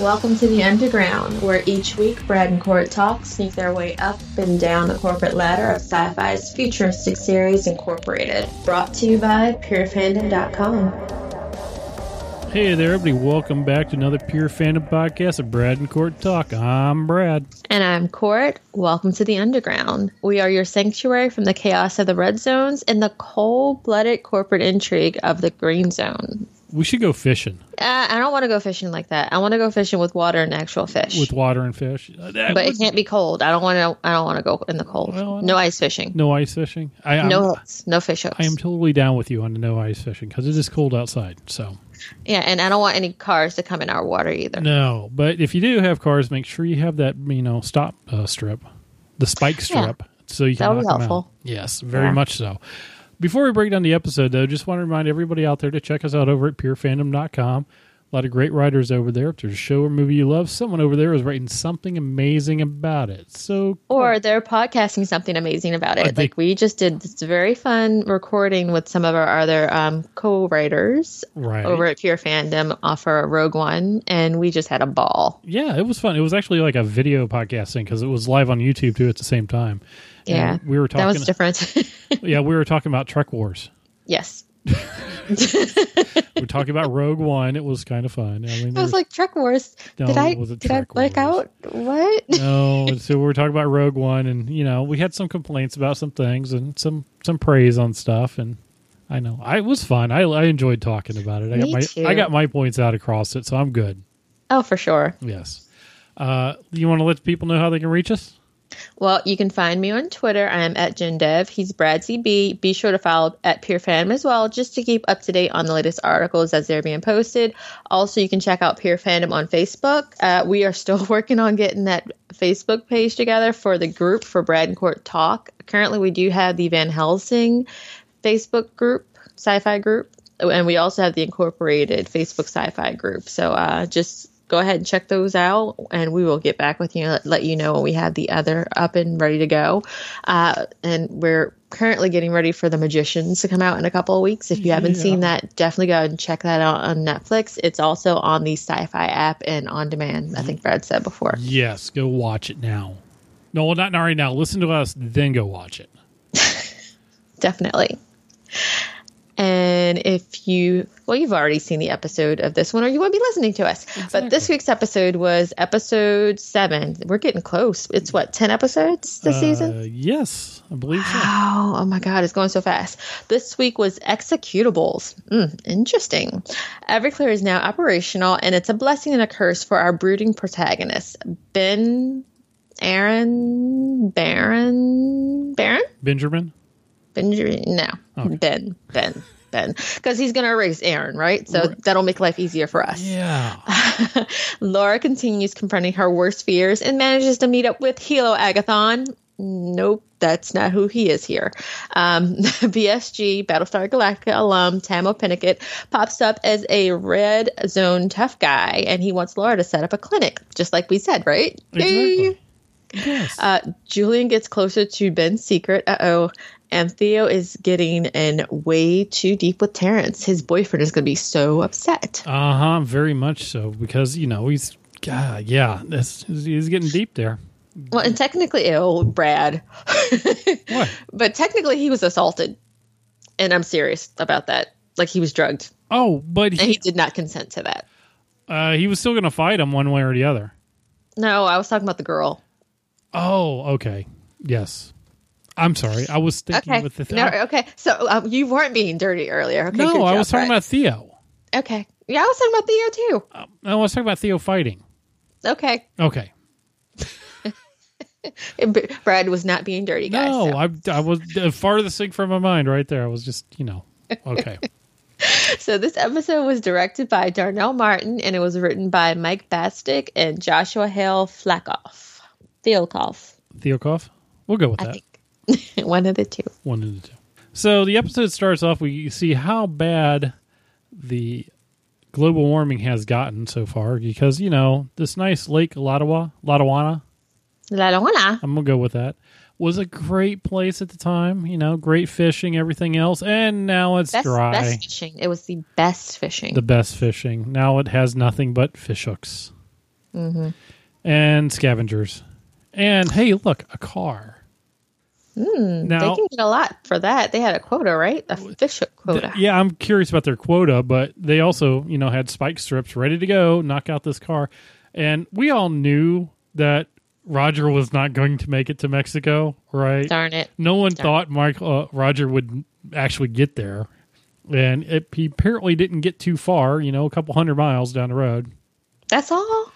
Welcome to the Underground, where each week Brad and Court talk sneak their way up and down the corporate ladder of sci fi's futuristic series incorporated. Brought to you by PureFandom.com. Hey there, everybody. Welcome back to another Pure Fandom podcast of Brad and Court Talk. I'm Brad. And I'm Court. Welcome to the Underground. We are your sanctuary from the chaos of the red zones and the cold blooded corporate intrigue of the green zone. We should go fishing Uh, I don't want to go fishing like that. I want to go fishing with water and actual fish. with water and fish. Uh, but it can't be cold. I don't want to. I don't want to go in the cold. Well, no ice fishing. no ice fishing. I, No hooks. No fish hooks. I am totally down with you on the no ice fishing because it is cold outside. So yeah, and I don't want any cars to come in our water either. no, but if you do have cars, make sure you have that you know stop uh, strip, the spike strip, so you can That would be knock 'em out. helpful. Yes, very Yeah. much so. Before we break down the episode, though, just want to remind everybody out there to check us out over at purefandom.com. A lot of great writers over there. If there's a show or movie you love, someone over there is writing something amazing about it. So, Or they're podcasting something amazing about it. They- like we just did this very fun recording with some of our other um, co-writers right. over at Pure Fandom uh, for Rogue One, and we just had a ball. Yeah, it was fun. It was actually like a video podcasting because it was live on YouTube too at the same time. And Yeah, we were talking. that was different. yeah, we were talking about Trek Wars. yes, we're talking about Rogue One. It was kind of fun. I mean, I was like Trek Wars. No, did I did I Trek black out? What? no. So we were talking about Rogue One, and you know, we had some complaints about some things and some some praise on stuff, and I know I it was fun. I I enjoyed talking about it. I got Me my too. I got my points out across it, so I'm good. Oh, for sure. Yes. Uh, you want to let people know how they can reach us? Well, you can find me on Twitter. I am at JenDev. He's Brad CB. Be sure to follow at Fandom as well, just to keep up to date on the latest articles as they're being posted. Also, you can check out Pure Fandom on Facebook. Uh, we are still working on getting that Facebook page together for the group for Brad and Court Talk. Currently, we do have the Van Helsing Facebook group, sci-fi group, and we also have the incorporated Facebook sci-fi group. So uh, just go ahead and check those out, and we will get back with you and let, you know when we have the other up and ready to go. Uh, and we're currently getting ready for the Magicians to come out in a couple of weeks. If you haven't Yeah. seen that, definitely go ahead and check that out on Netflix. It's also on the Sci-Fi app and on demand. I think Brad said before. Yes, go watch it now. No, well, not right now. Listen to us, then go watch it. definitely. And if you, well, you've already seen the episode of this one, or you won't be listening to us. But this week's episode was episode seven. We're getting close. It's what, 10 episodes this season? Uh, yes, I believe so. Oh, oh my God, it's going so fast. This week was executables. Mm, interesting. Everclear is now operational, and it's a blessing and a curse for our brooding protagonist, Ben, Aaron, Baron, Baron? Benjamin. Benjamin? No, Okay. Ben, Ben, Ben. Because he's going to erase Aaron, right? So Right. that'll make life easier for us. Yeah. Laura continues confronting her worst fears and manages to meet up with Helo Agathon. Nope, that's not who he is here. Um, BSG, Battlestar Galactica alum Tahmoh Penikett pops up as a red zone tough guy, and he wants Laura to set up a clinic, just like we said, right? Yay! Yes. Uh, Julian gets closer to Ben's secret. Uh oh. And Theo is getting in way too deep with Terrence. His boyfriend is going to be so upset. Uh huh. Very much so because you know he's God. Yeah, that's, he's getting deep there. Well, and technically, ill Brad. What? But technically, he was assaulted, and I'm serious about that. Like he was drugged, Oh, but and he he did not consent to that. uh, he was still going to fight him one way or the other. No, I was talking about the girl. Oh, okay. Yes. I'm sorry. I was thinking Okay, with the no, okay. So um, you weren't being dirty earlier. Okay, no, I job, was talking about Theo. Okay, yeah, I was talking about Theo too. Uh, I was talking about Theo fighting. Okay, Okay. Brad was not being dirty, guys. No, so. I I was farthest thing from my mind right there. I was just you know okay. So this episode was directed by Darnell Martin, and it was written by Mike Bastick and Joshua Hale Flackoff. Theokoff, Theokoff. We'll go with I that. think. One of the two. One of the two. So the episode starts off. We see how bad the global warming has gotten so far because you know this nice lake Lottawa, Lottawana. La la la. I'm gonna go with that. Was a great place at the time. You know, great fishing, everything else, and now it's Best, dry. best fishing. It was the best fishing. the best fishing. Now it has nothing but fish hooks. Mm-hmm. and scavengers. And hey, look, a car. Hmm, Now- they can get a lot for that. They had a quota, right? A fish hook quota. Yeah, I'm curious about their quota, but they also, you know, had spike strips ready to go, knock out this car. And we all knew that Roger was not going to make it to Mexico, right? Darn it. No one Darn. thought Mike uh, Roger would actually get there. And it, he apparently didn't get too far, you know, a couple hundred miles down the road. That's all.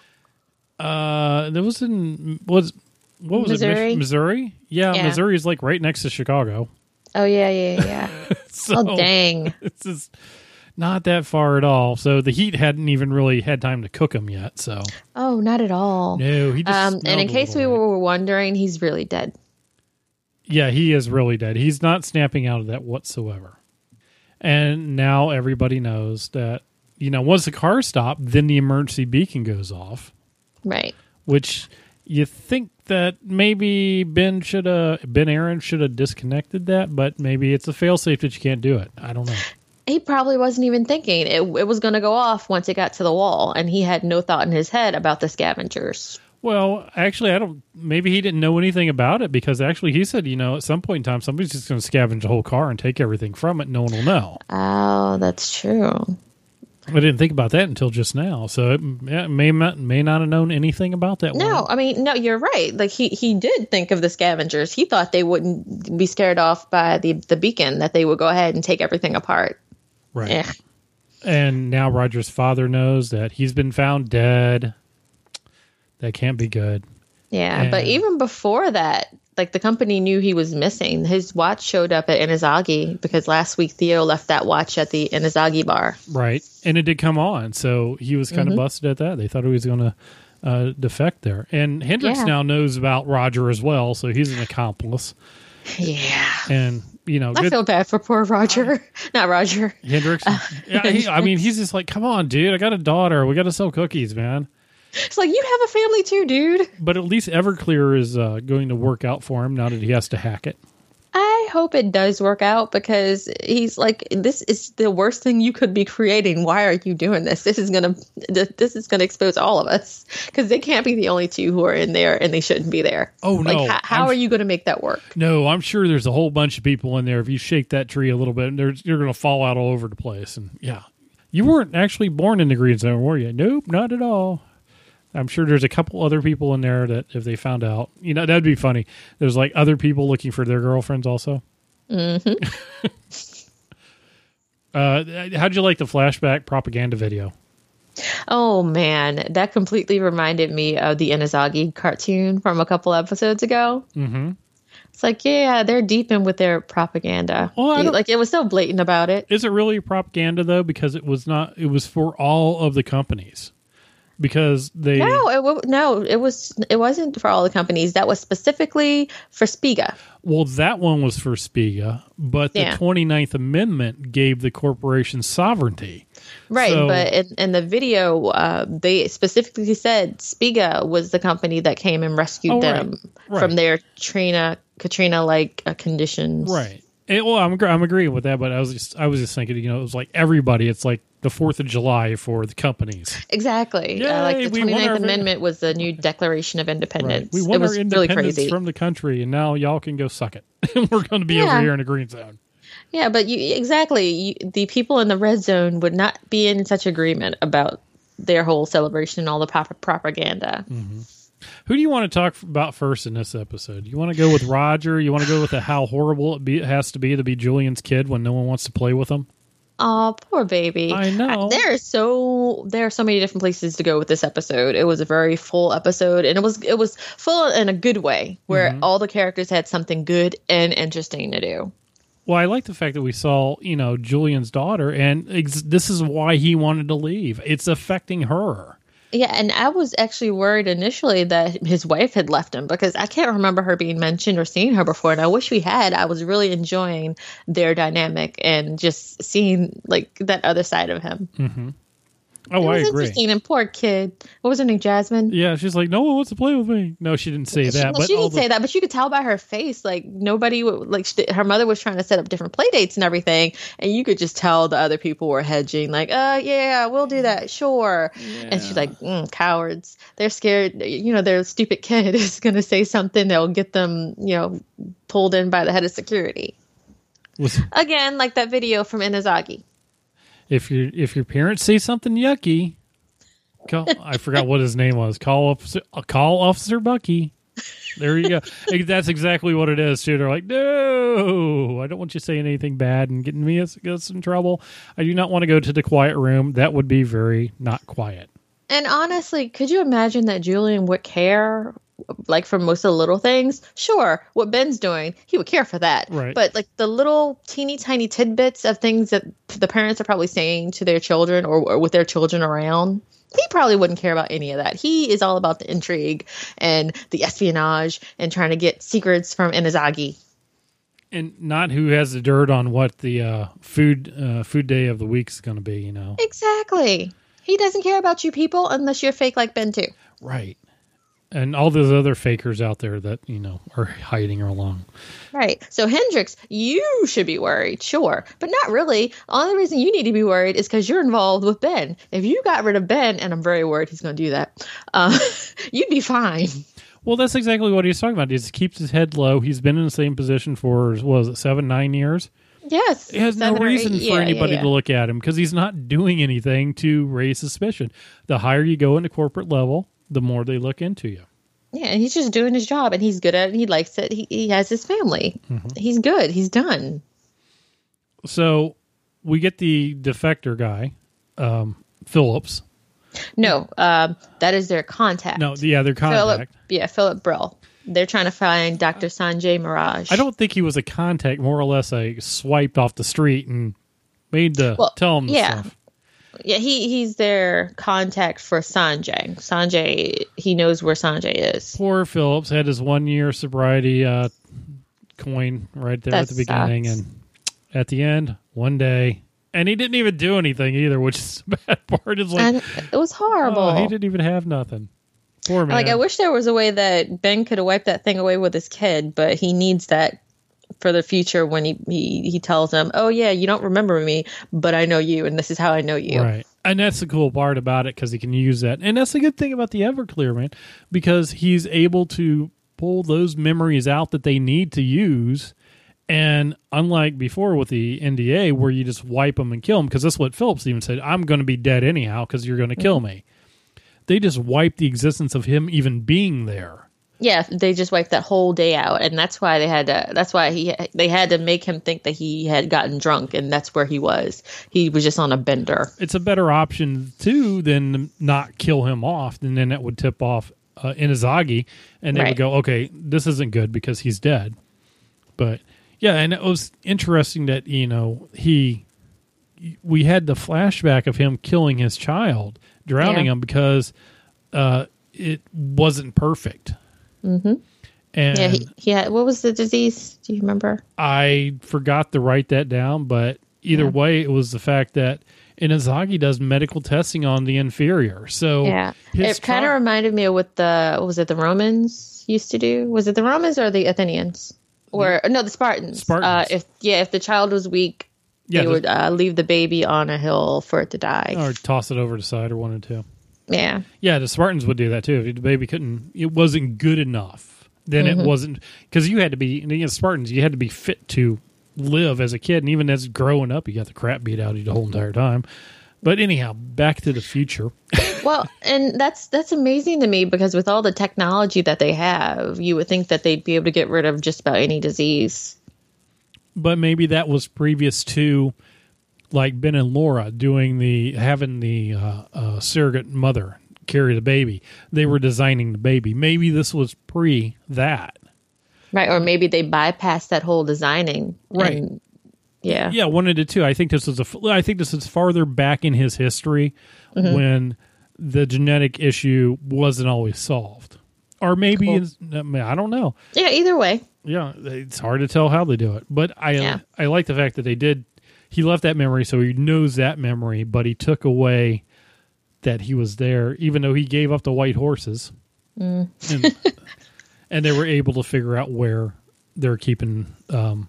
Uh, that was in was what was it? Missouri? Mich- Missouri? Yeah, Yeah. Missouri is like right next to Chicago. Oh yeah, yeah, yeah. So oh dang. it's just not that far at all. So the heat hadn't even really had time to cook him yet. So Oh, not at all. no, he just Um, and in case we bit. were wondering, he's really dead. yeah, he is really dead. He's not snapping out of that whatsoever. And now everybody knows that you know once the car stopped, then the emergency beacon goes off, Right. which you think that maybe Ben should have Ben Aaron should have disconnected that, but maybe it's a failsafe that you can't do it. I don't know. He probably wasn't even thinking it, it was going to go off once it got to the wall, and he had no thought in his head about the scavengers. Well, actually, I don't. Maybe he didn't know anything about it because actually he said, you know, at some point in time, somebody's just going to scavenge the whole car and take everything from it. No one will know. Oh, that's true. I didn't think about that until just now. So it yeah, may not may not have known anything about that. No, one. I mean, no, you're right. Like he he did think of the scavengers. He thought they wouldn't be scared off by the the beacon. That they would go ahead and take everything apart. right. Eh. And now Roger's father knows that he's been found dead. That can't be good. Yeah, but even before that, like the company knew he was missing. His watch showed up at Inazagi because last week Theo left that watch at the Inazagi bar. Right. And it did come on. So he was kind of busted at that. They thought he was going to uh, defect there. And Hendricks Yeah. now knows about Roger as well. So he's an accomplice. Yeah. And, you know, I good, feel bad for poor Roger. Not Roger. Hendricks. yeah, he, I mean, he's just like, come on, dude. I got a daughter. We got to sell cookies, man. It's like you have a family too, dude. But at least Everclear is uh, going to work out for him now that he has to hack it. I hope it does work out because he's like, this is the worst thing you could be creating. Why are you doing this? This is gonna, this is gonna expose all of us because they can't be the only two who are in there and they shouldn't be there. Oh, like, no. How, are you gonna make that work? No, I'm sure there's a whole bunch of people in there. If you shake that tree a little bit, there's, you're going to fall out all over the place. And yeah, you weren't actually born in the green zone, were you? Nope, not at all. I'm sure there's a couple other people in there that if they found out, you know, that'd be funny. There's like other people looking for their girlfriends also. Mm-hmm. uh, how'd you like the flashback propaganda video? Oh man, that completely reminded me of the Inazagi cartoon from a couple episodes ago. Mm-hmm. It's like, yeah, they're deep in with their propaganda. Well, like it was so blatant about it. Is it really propaganda though? Because it was not. It was for all of the companies. Because they No, it wa- no, it was it wasn't for all the companies. That was specifically for Spiga. Well, that one was for Spiga, but the Yeah. 29th Amendment gave the corporation sovereignty. Right, So- but in, in the video, uh, they specifically said Spiga was the company that came and rescued Oh, them Right. from their Trina Katrina like uh, conditions. Right. It, well, I'm I'm agreeing with that, but I was just I was just thinking, you know, it was like everybody. It's like the Fourth of July for the companies. Exactly. Yay, uh, like the we won 29th our- Amendment was the new Declaration of Independence. We won it was our really independence crazy. from the country, and now y'all can go suck it. We're going to be Yeah. over here in a green zone. yeah, but you exactly you, the people in the red zone would not be in such agreement about their whole celebration and all the pop- propaganda. Who do you want to talk about first in this episode? You want to go with Roger? You want to go with the how horrible it, be, it has to be to be Julian's kid when no one wants to play with him? Oh, poor baby. I know. There are so there are so many different places to go with this episode. It was a very full episode, and it was it was full in a good way, where Mm-hmm. all the characters had something good and interesting to do. Well, I like the fact that we saw, you know, Julian's daughter, and ex- this is why he wanted to leave. It's affecting her. Yeah, and I was actually worried initially that his wife had left him because I can't remember her being mentioned or seeing her before, and I wish we had. I was really enjoying their dynamic and just seeing like that other side of him. Mm-hmm. Oh, it I was agree. interesting. And poor kid. What was her name? Jasmine. Yeah, she's like, no one wants to play with me. No, she didn't say She, that, well, but she didn't the, say that, but you could tell by her face, like nobody would like. She, her mother was trying to set up different play dates and everything, and you could just tell the other people were hedging, like, "Uh, yeah, we'll do that, sure." And she's like, mm, "Cowards! They're scared. You know, their stupid kid is going to say something that'll get them, you know, pulled in by the head of security." was, Again, like that video from Inazagi. If your if your parents say something yucky, call, I forgot what his name was. Call officer, uh, call Officer Bucky. There you go. That's exactly what it is too. They're like, no, I don't want you saying anything bad and getting me us us in trouble. I do not want to go to the quiet room. That would be very not quiet. And honestly, could you imagine that Julian would care, like for most of the little things? Sure, what Ben's doing, he would care for that. Right. But like the little teeny tiny tidbits of things that the parents are probably saying to their children or, or with their children around, he probably wouldn't care about any of that. He is all about the intrigue and the espionage and trying to get secrets from Inazagi. And not who has the dirt on what the uh, food uh, food day of the week is going to be. You know, Exactly. He doesn't care about you people unless you're fake like Ben too. right? And all those other fakers out there that you know are hiding along. Right. So Hendrix, you should be worried, sure, but not really. All The only reason you need to be worried is because you're involved with Ben. If you got rid of Ben, and I'm very worried he's going to do that, uh, you'd be fine. Well, that's exactly what he's talking about. He just keeps his head low. He's been in the same position for what was it seven, nine years. Yes. He has no reason eight- for yeah, yeah, anybody yeah. to look at him because he's not doing anything to raise suspicion. The higher you go into corporate level, the more they look into you. Yeah, and he's just doing his job, and he's good at it. He likes it. He, he has his family. Mm-hmm. He's good. He's done. So we get the defector guy, um, Phillips. No, um, that is their contact. No, yeah, their Philip. contact. Yeah, Philip Brill. They're trying to find Dr. Sanjay Mirage. I don't think he was a contact. More or less, I swiped off the street and made the Well, tell him the yeah. stuff. Yeah, he he's their contact for Sanjay. Sanjay, he knows where Sanjay is. Poor Phillips had his one year sobriety uh, coin right there That at the beginning, sucks. and at the end, one day, and he didn't even do anything either, which is the bad part. Is like, And it was horrible. oh, he didn't even have nothing. Poor man. Like I wish there was a way that Ben could have wiped that thing away with his kid, but he needs that for the future when he he, he tells them, "Oh yeah, you don't remember me, but I know you, and this is how I know you." Right. And that's the cool part about it because he can use that. And that's the good thing about the Everclear, man, because he's able to pull those memories out that they need to use. And unlike before with the NDA, where you just wipe them and kill them, because that's what Phillips even said I'm going to be dead anyhow because you're going to kill mm-hmm. me. They just wipe the existence of him even being there. Yeah, they just wiped that whole day out, and that's why they had to. That's why he they had to make him think that he had gotten drunk, and that's where he was. He was just on a bender. It's a better option, too, than not kill him off. And then that would tip off uh, Inazagi, and they would go, okay, this isn't good because he's dead. But yeah, and it was interesting that, you know, he, we had the flashback of him killing his child, drowning Yeah. him because uh, it wasn't perfect. Mm-hmm. And Yeah, he, he had what was the disease? Do you remember? I forgot to write that down, but either Yeah. way, it was the fact that Inazagi does medical testing on the inferior. So Yeah, it kind of reminded me of what the what was it the Romans used to do? Was it the Romans or the Athenians? Or no, the Spartans. Spartans. Uh, if yeah, if the child was weak, Yeah, they the- would uh, leave the baby on a hill for it to die. or toss it over the side or one or two. Yeah, Yeah, the Spartans would do that too. If the baby couldn't, it wasn't good enough. Then Mm-hmm. it wasn't because you had to be. And the Spartans, you had to be fit to live as a kid, and even as growing up, you got the crap beat out of you the whole entire time. But anyhow, back to the future. well, and that's that's amazing to me because with all the technology that they have, you would think that they'd be able to get rid of just about any disease. but maybe that was previous to like Ben and Laura doing the having the uh, uh, surrogate mother carry the baby. They were designing the baby. Maybe this was pre that. Right, or maybe they bypassed that whole designing. Right. and- yeah. Yeah, one of the two. I think this is a. I think this is farther back in his history when the genetic issue wasn't always solved, or maybe Cool. I don't know. Yeah, either way. Yeah, it's hard to tell how they do it, but I Yeah. I like the fact that they did. He left that memory, so he knows that memory, but he took away that he was there, even though he gave up the white horses. And, and they were able to figure out where they're keeping um,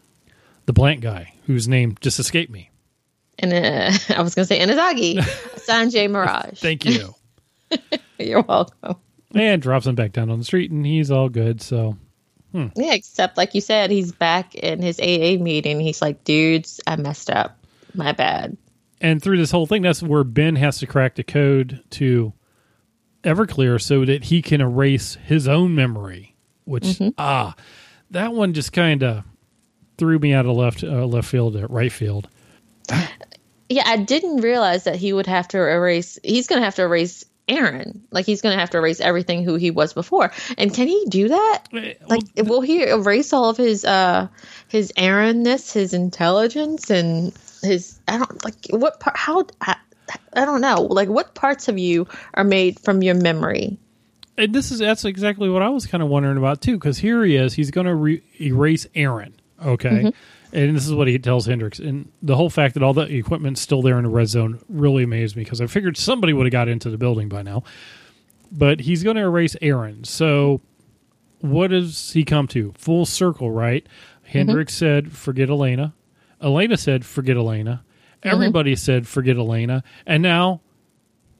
the plant guy, whose name just escaped me. And uh, I was going to say Inazagi, Sanjay Mirage. Thank you. You're welcome. and drops him back down on the street, and he's all good. So Yeah, except like you said, he's back in his AA meeting. He's like, dudes, I messed up. My bad. and through this whole thing, that's where Ben has to crack the code to Everclear so that he can erase his own memory. Which ah, that one just kind of threw me out of left uh, left field, uh, right field. Yeah, I didn't realize that he would have to erase. He's going to have to erase Aaron. Like he's going to have to erase everything who he was before. And can he do that? Like, will he erase all of his uh his Aaronness, his intelligence, and his I don't like what part? How I, I don't know. Like what parts of you are made from your memory? and this is that's exactly what I was kind of wondering about too. Because here he is, he's going to re- erase Aaron. Okay. And this is what he tells Hendricks. And the whole fact that all the equipment's still there in the red zone really amazed me because I figured somebody would have got into the building by now. But he's going to erase Aaron. So what does he come to? Full circle, right? Mm-hmm. Hendricks said, forget Elena. Elena said, forget Elena. Mm-hmm. Everybody said, forget Elena. And now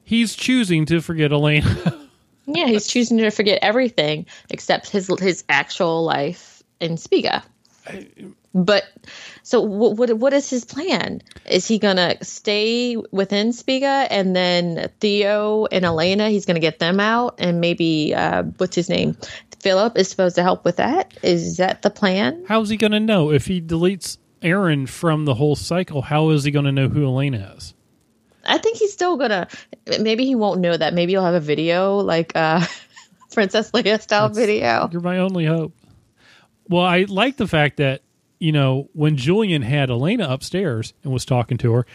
he's choosing to forget Elena. Yeah, he's choosing to forget everything except his his actual life in Spiga. But so what, what what is his plan? Is he gonna stay within Spiga and then Theo and Elena? He's gonna get them out and maybe uh, what's his name? Philip is supposed to help with that. Is that the plan? How's he going to know if he deletes Aaron from the whole cycle? How is he going to know who Elena is? I think he's still gonna. Maybe he won't know that. Maybe he'll have a video like uh, Princess Leia style video. You're my only hope. Well, I like the fact that you know when Julian had Elena upstairs and was talking to her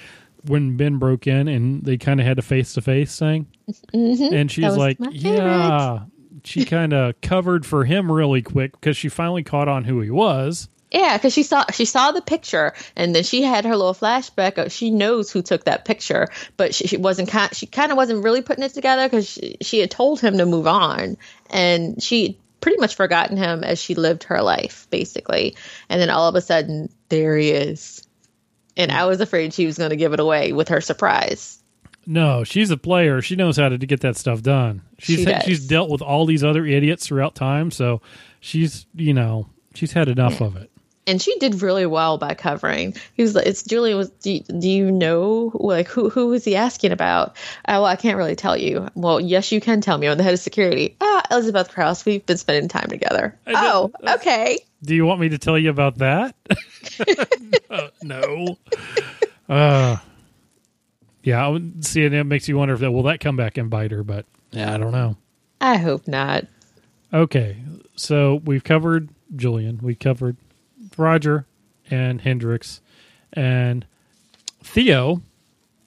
when Ben broke in and they kind of had a face to face thing, mm-hmm. and she's like, "Yeah." She kind of covered for him really quick because she finally caught on who he was. Yeah, because she saw she saw the picture, and then she had her little flashback. Of, she knows who took that picture, but she, she wasn't kind. She kind of wasn't really putting it together because she, she had told him to move on, and she pretty much forgotten him as she lived her life, basically. And then all of a sudden, there he is, and I was afraid she was going to give it away with her surprise. No, she's a player. She knows how to get that stuff done. She's She she's dealt with all these other idiots throughout time, so she's you know she's had enough of it. And she did really well by covering. He was like, "It's Julian. Was do you, do you know like who who was he asking about? Uh, well, I can't really tell you. Well, yes, you can tell me. I'm the head of security. Ah, Elizabeth Krause. We've been spending time together. Oh, know. okay. Do you want me to tell you about that? Uh, no. Uh, yeah, I would see, and it makes you wonder if that will that come back and bite her, but yeah, I don't know. I hope not. Okay, so we've covered Julian, we covered Roger and Hendrix, and Theo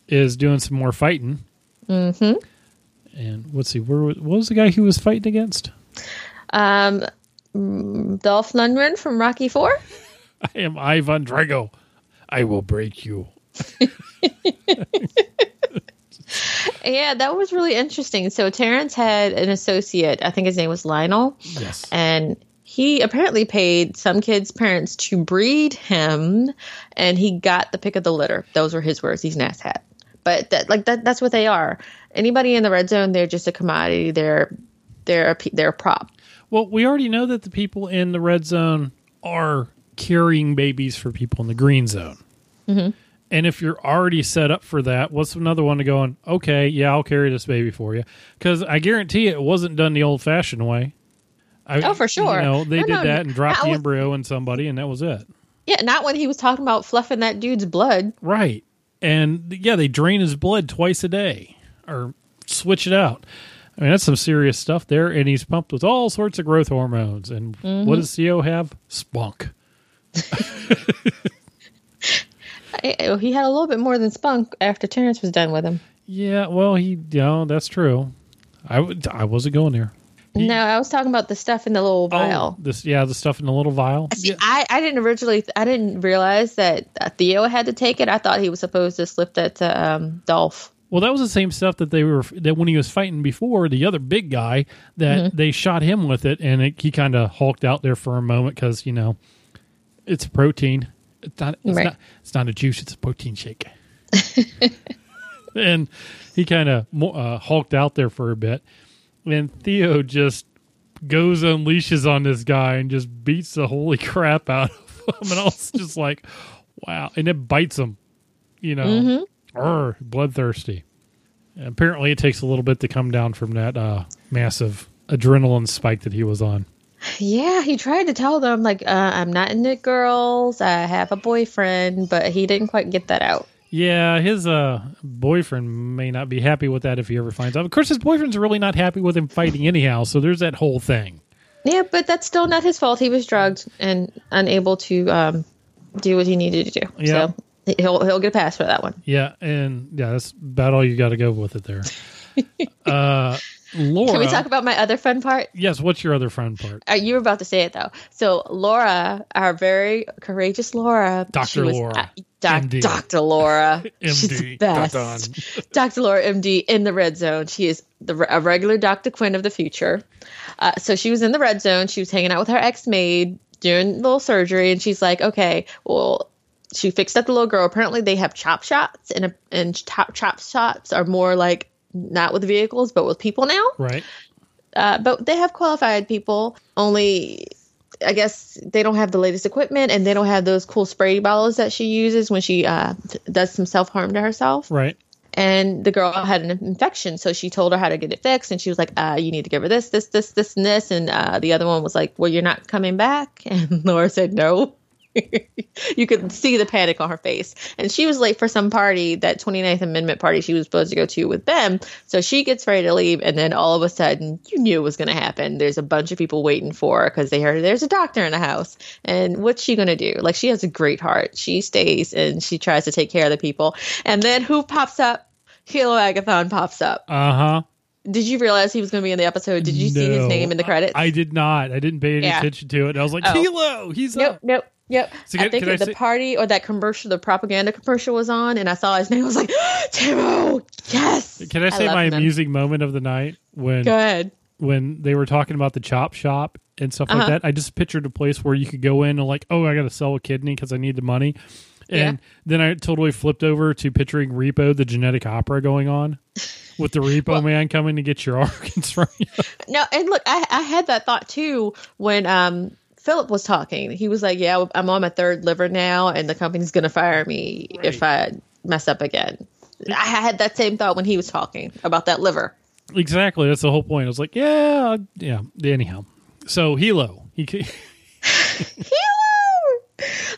is doing some more fighting. Mm-hmm. And let's see, where what was the guy he was fighting against? Um, Dolph Lundgren from Rocky Four. I am Ivan Drago. I will break you. Yeah, that was really interesting. So Terrence had an associate. I think his name was Lionel. Yes. and he apparently paid some kids' parents to breed him, and he got the pick of the litter. Those were his words. He's an asshat. But that, like that, that's what they are. Anybody in the red zone, they're just a commodity. They're they're a, they're a prop. Well, we already know that the people in the red zone are carrying babies for people in the green zone. Mm-hmm. And if you're already set up for that, what's another one to go on? Okay, yeah, I'll carry this baby for you because I guarantee it wasn't done the old-fashioned way. I, Oh, for sure. You know, they No, did no, that and dropped the was- embryo in somebody, and that was it. Yeah, not when he was talking about fluffing that dude's blood. Right. And yeah, they drain his blood twice a day or switch it out. I mean, that's some serious stuff there. And he's pumped with all sorts of growth hormones. And Mm-hmm. what does Theo have? Spunk. He had a little bit more than spunk after Terrence was done with him. Yeah, well, he, you know, that's true. I, I wasn't going there. No, I was talking about the stuff in the little vial. Oh, this, yeah, the stuff in the little vial. See, Yeah. I, I didn't originally, I didn't realize that uh, Theo had to take it. I thought he was supposed to slip that to um, Dolph. Well, that was the same stuff that they were that when he was fighting before the other big guy that Mm-hmm. they shot him with it, and it, he kind of hulked out there for a moment because you know it's protein. It's not. It's Right. not. It's not a juice. It's a protein shake. and he kind of uh, hulked out there for a bit, and Theo just goes unleashes on this guy and just beats the holy crap out of him, and I was just like, wow, and it bites him, you know, Mm-hmm. Urgh, bloodthirsty. And apparently, it takes a little bit to come down from that uh, massive adrenaline spike that he was on. Yeah, he tried to tell them like uh, I'm not into girls. I have a boyfriend, but he didn't quite get that out. Yeah, his uh, boyfriend may not be happy with that if he ever finds out. Of course, his boyfriend's really not happy with him fighting anyhow. So there's that whole thing. Yeah, but that's still not his fault. He was drugged and unable to um, do what he needed to do. Yeah. So he'll he'll get a pass for that one. Yeah, and yeah, that's about all you got to go with it there. uh, Laura, Can we talk about my other fun part? yes, what's your other fun part? Uh, you were about to say it though. So Laura, our very courageous Laura, Dr. Laura, doc- Dr. Laura, she's the best. Dr. Laura, MD, in the red zone. She is the a regular Dr. Quinn of the future. Uh, so she was in the red zone. She was hanging out with her ex maid doing a little surgery, and she's like, "Okay, well." She fixed up the little girl. Apparently, they have chop shots, and a, and chop, chop shots are more like not with vehicles, but with people now Right? uh, but they have qualified people. Only, I guess they don't have the latest equipment, and they don't have those cool spray bottles that she uses when she uh, does some self harm to herself. Right. And the girl had an infection, so she told her how to get it fixed, and she was like, uh, "You need to give her this, this, this, this, and this." And uh, the other one was like, "Well, you're not coming back," and Laura said, "No." you could see the panic on her face. And she was late for some party, that 29th Amendment party she was supposed to go to with them. So she gets ready to leave. And then all of a sudden, you knew it was going to happen. There's a bunch of people waiting for her because they heard there's a doctor in the house. And what's she going to do? Like, she has a great heart. She stays and she tries to take care of the people. And then who pops up? Helo Agathon pops up. Uh huh. Did you realize he was going to be in the episode? Did you see his name in the credits? I, did not. I didn't pay any Yeah. attention to it. I was like, Oh. Helo, he's Nope, up. nope, yep. So I think I the party or that commercial, the propaganda commercial was on, and I saw his name. I was like, Timo, yes. Can I say love my him. amusing moment of the night when Go ahead. when they were talking about the chop shop and stuff like Uh-huh. that? I just pictured a place where you could go in and like, oh, I got to sell a kidney because I need the money. And then I totally flipped over to picturing Repo, the genetic opera going on with the Repo man coming to get your organs from you. No, and look, I, I had that thought too when um Philip was talking. He was like, "Yeah, I'm on my third liver now, and the company's going to fire me if I mess up again." I had that same thought when he was talking about that liver. Exactly. That's the whole point. I was like, yeah, yeah. Anyhow, so Helo, he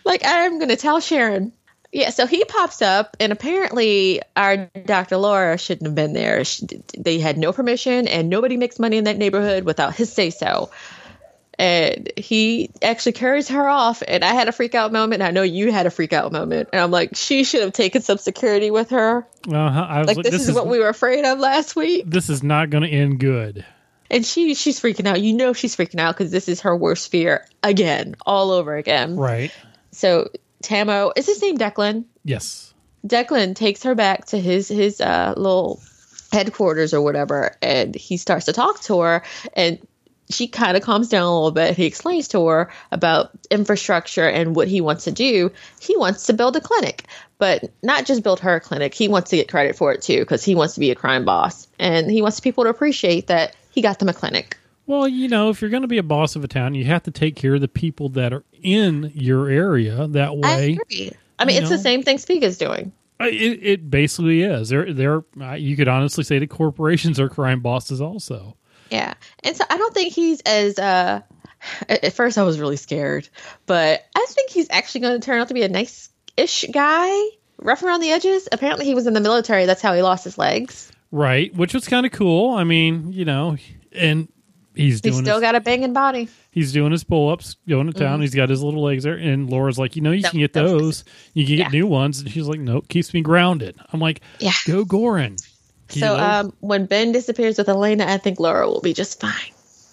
like I'm going to tell Sharon. Yeah, so he pops up, and apparently our Dr. Laura shouldn't have been there. She, they had no permission, and nobody makes money in that neighborhood without his say so. And he actually carries her off, and I had a freak out moment. And I know you had a freak out moment, and I'm like, she should have taken some security with her. uh, I was Like, like, this, is, what we were afraid of last week. this is not going to end good. And she she's freaking out. You know she's freaking out because this is her worst fear again, all over again. Right. So Tahmoh is his name Declan. Yes. Declan takes her back to his his uh, little headquarters or whatever, and he starts to talk to her, and she kind of calms down a little bit. He explains to her about infrastructure and what he wants to do. He wants to build a clinic, but not just build her a clinic. He wants to get credit for it too because he wants to be a crime boss, and he wants people to appreciate that he got them a clinic. Well, you know, if you're going to be a boss of a town, you have to take care of the people that are in your area. That I way, agree. I mean, it's know. the same thing Speak is doing. Uh, it, it basically is. They're, they're, uh, you could honestly say that corporations are crime bosses also. Yeah. And so I don't think he's as uh at first I was really scared, but I think he's actually going to turn out to be a nice-ish guy, rough around the edges. Apparently he was in the military, that's how he lost his legs. Right. Which was kind of cool. I mean, you know, and he's doing He's still his, got a banging body. he's doing his pull ups, going to town. He's got his little legs there. And Laura's like, you know, you can get was- those. You can get Yeah. new ones. And she's like, nope, keeps me grounded. I'm like, Yeah. go Goran. So um when Ben disappears with Elena, I think Laura will be just fine.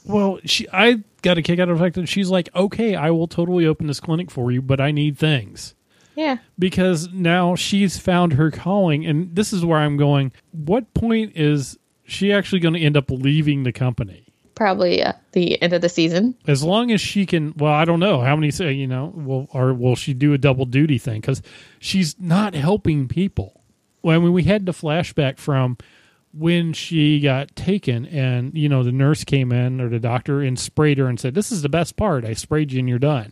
Well, she I got a kick out of the fact that she's like, okay, I will totally open this clinic for you, but I need things. Yeah. because now she's found her calling and this is where i'm going what point is she actually going to end up leaving the company Probably at the end of the season. as long as she can well i don't know how many say you know will or will she do a double duty thing because she's not helping people well, i we had the flashback from when she got taken and you know the nurse came in or the doctor and sprayed her and said this is the best part i sprayed you and you're done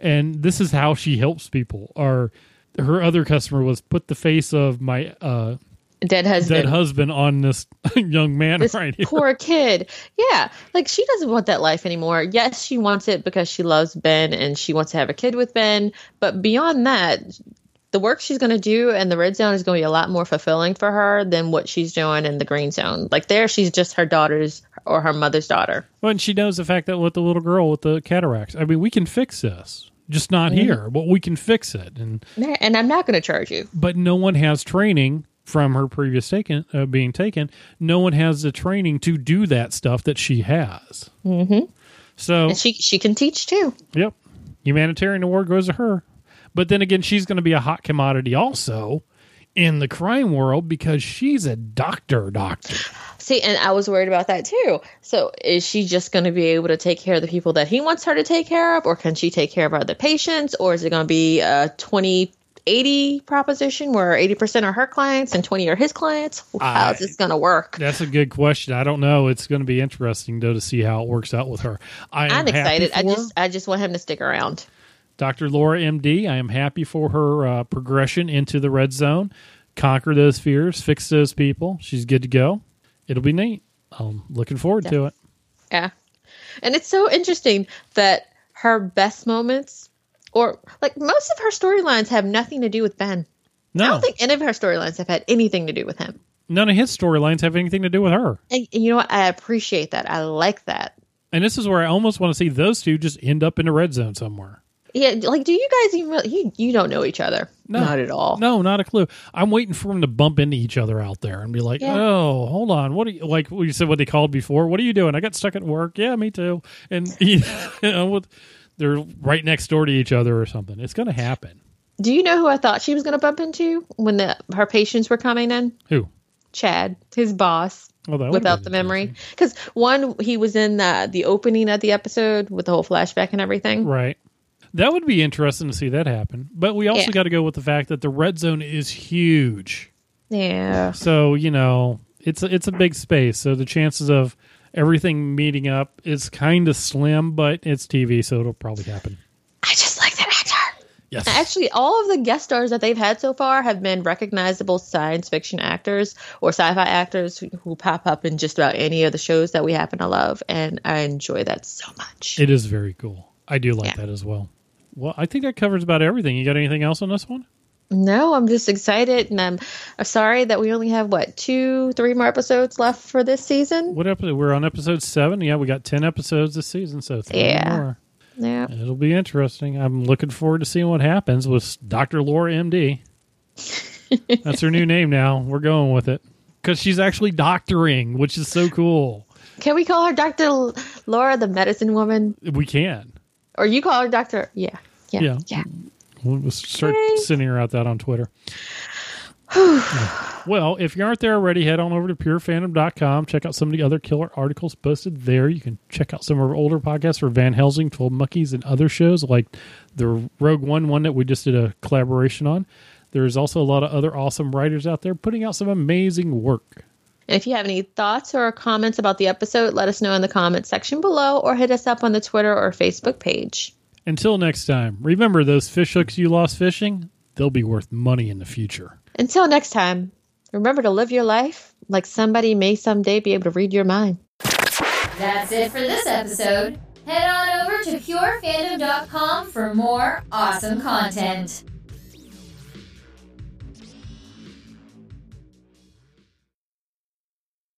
and this is how she helps people or her other customer was put the face of my uh Dead husband. dead husband on this young man this right here poor kid. Yeah, like she doesn't want that life anymore. Yes, she wants it because she loves Ben and she wants to have a kid with Ben. But beyond that, the work she's going to do in the red zone is going to be a lot more fulfilling for her than what she's doing in the green zone. Like there, she's just her daughter's or her mother's daughter. Well, and she knows the fact that with the little girl with the cataracts, I mean, we can fix this. Just not Mm-hmm. here, but we can fix it. And And I'm not going to charge you. but no one has training from her previous taken uh, being taken. No one has the training to do that stuff that she has. Mm-hmm. So And she she can teach too. Yep. Humanitarian award goes to her. But then again, she's going to be a hot commodity also in the crime world because she's a doctor doctor. See, and I was worried about that too. So, is she just going to be able to take care of the people that he wants her to take care of, or can she take care of other patients, or is it going to be a 20 80 proposition where 80% are her clients and 20 are his clients? How's I- this going to work? That's a good question. I don't know. It's going to be interesting though to see how it works out with her. I am I'm excited. I just I just want him to stick around. Dr. Laura MD. I am happy for her uh, progression into the red zone, conquer those fears, fix those people. She's good to go. It'll be neat. I'm looking forward to it. Yeah. And it's so interesting that her best moments or like most of her storylines have nothing to do with Ben. No. I don't think any of her storylines have had anything to do with him. none of his storylines have anything to do with her. And, and you know what? I appreciate that. I like that. And this is where I almost want to see those two just end up in the red zone somewhere. Yeah, like, do you guys even really, you, you don't know each other? No. Not at all. No, not a clue. I'm waiting for them to bump into each other out there and be like, Yeah. "Oh, hold on, what are you like?" You said what they called before. What are you doing? I got stuck at work. Yeah, me too. And you know, with, they're right next door to each other or something. It's going to happen. Do you know who I thought she was going to bump into when the her patients were coming in? Who? Chad, his boss, oh, Well, without the memory. Because one, he was in the the opening of the episode with the whole flashback and everything. Right. That would be interesting to see that happen. But we also Yeah. got to go with the fact that the red zone is huge. Yeah. So, you know, it's a, it's a big space. So the chances of everything meeting up is kind of slim, but it's TV, so it'll probably happen. I just like that actor. Yes. Actually, all of the guest stars that they've had so far have been recognizable science fiction actors or sci-fi actors who, who pop up in just about any of the shows that we happen to love, and I enjoy that so much. It is very cool. I do like Yeah. that as well. Well, I think that covers about everything. You got anything else on this one? No, I'm just excited, and I'm I'm sorry that we only have what two, three more episodes left for this season. What episode? We're on episode seven. Yeah, we got 10 episodes this season, so three Yeah. more. Yeah, It'll be interesting. I'm looking forward to seeing what happens with Dr. Laura MD. That's her new name now. We're going with it because she's actually doctoring, which is so cool. can we call her Doctor Laura, the medicine woman, We can. Or you call her Doctor? Yeah, yeah, Yeah. yeah. We'll start Yay. sending her out that on Twitter. well, if you aren't there already, head on over to purefandom.com. Check out some of the other killer articles posted there. You can check out some of our older podcasts for Van Helsing, 12 Monkeys, and other shows like the Rogue One one that we just did a collaboration on. There's also a lot of other awesome writers out there putting out some amazing work. And if you have any thoughts or comments about the episode, let us know in the comments section below, or hit us up on the Twitter or Facebook page. Until next time, remember those fish hooks you lost fishing? They'll be worth money in the future. Until next time, remember to live your life like somebody may someday be able to read your mind. That's it for this episode. Head on over to purefandom.com for more awesome content.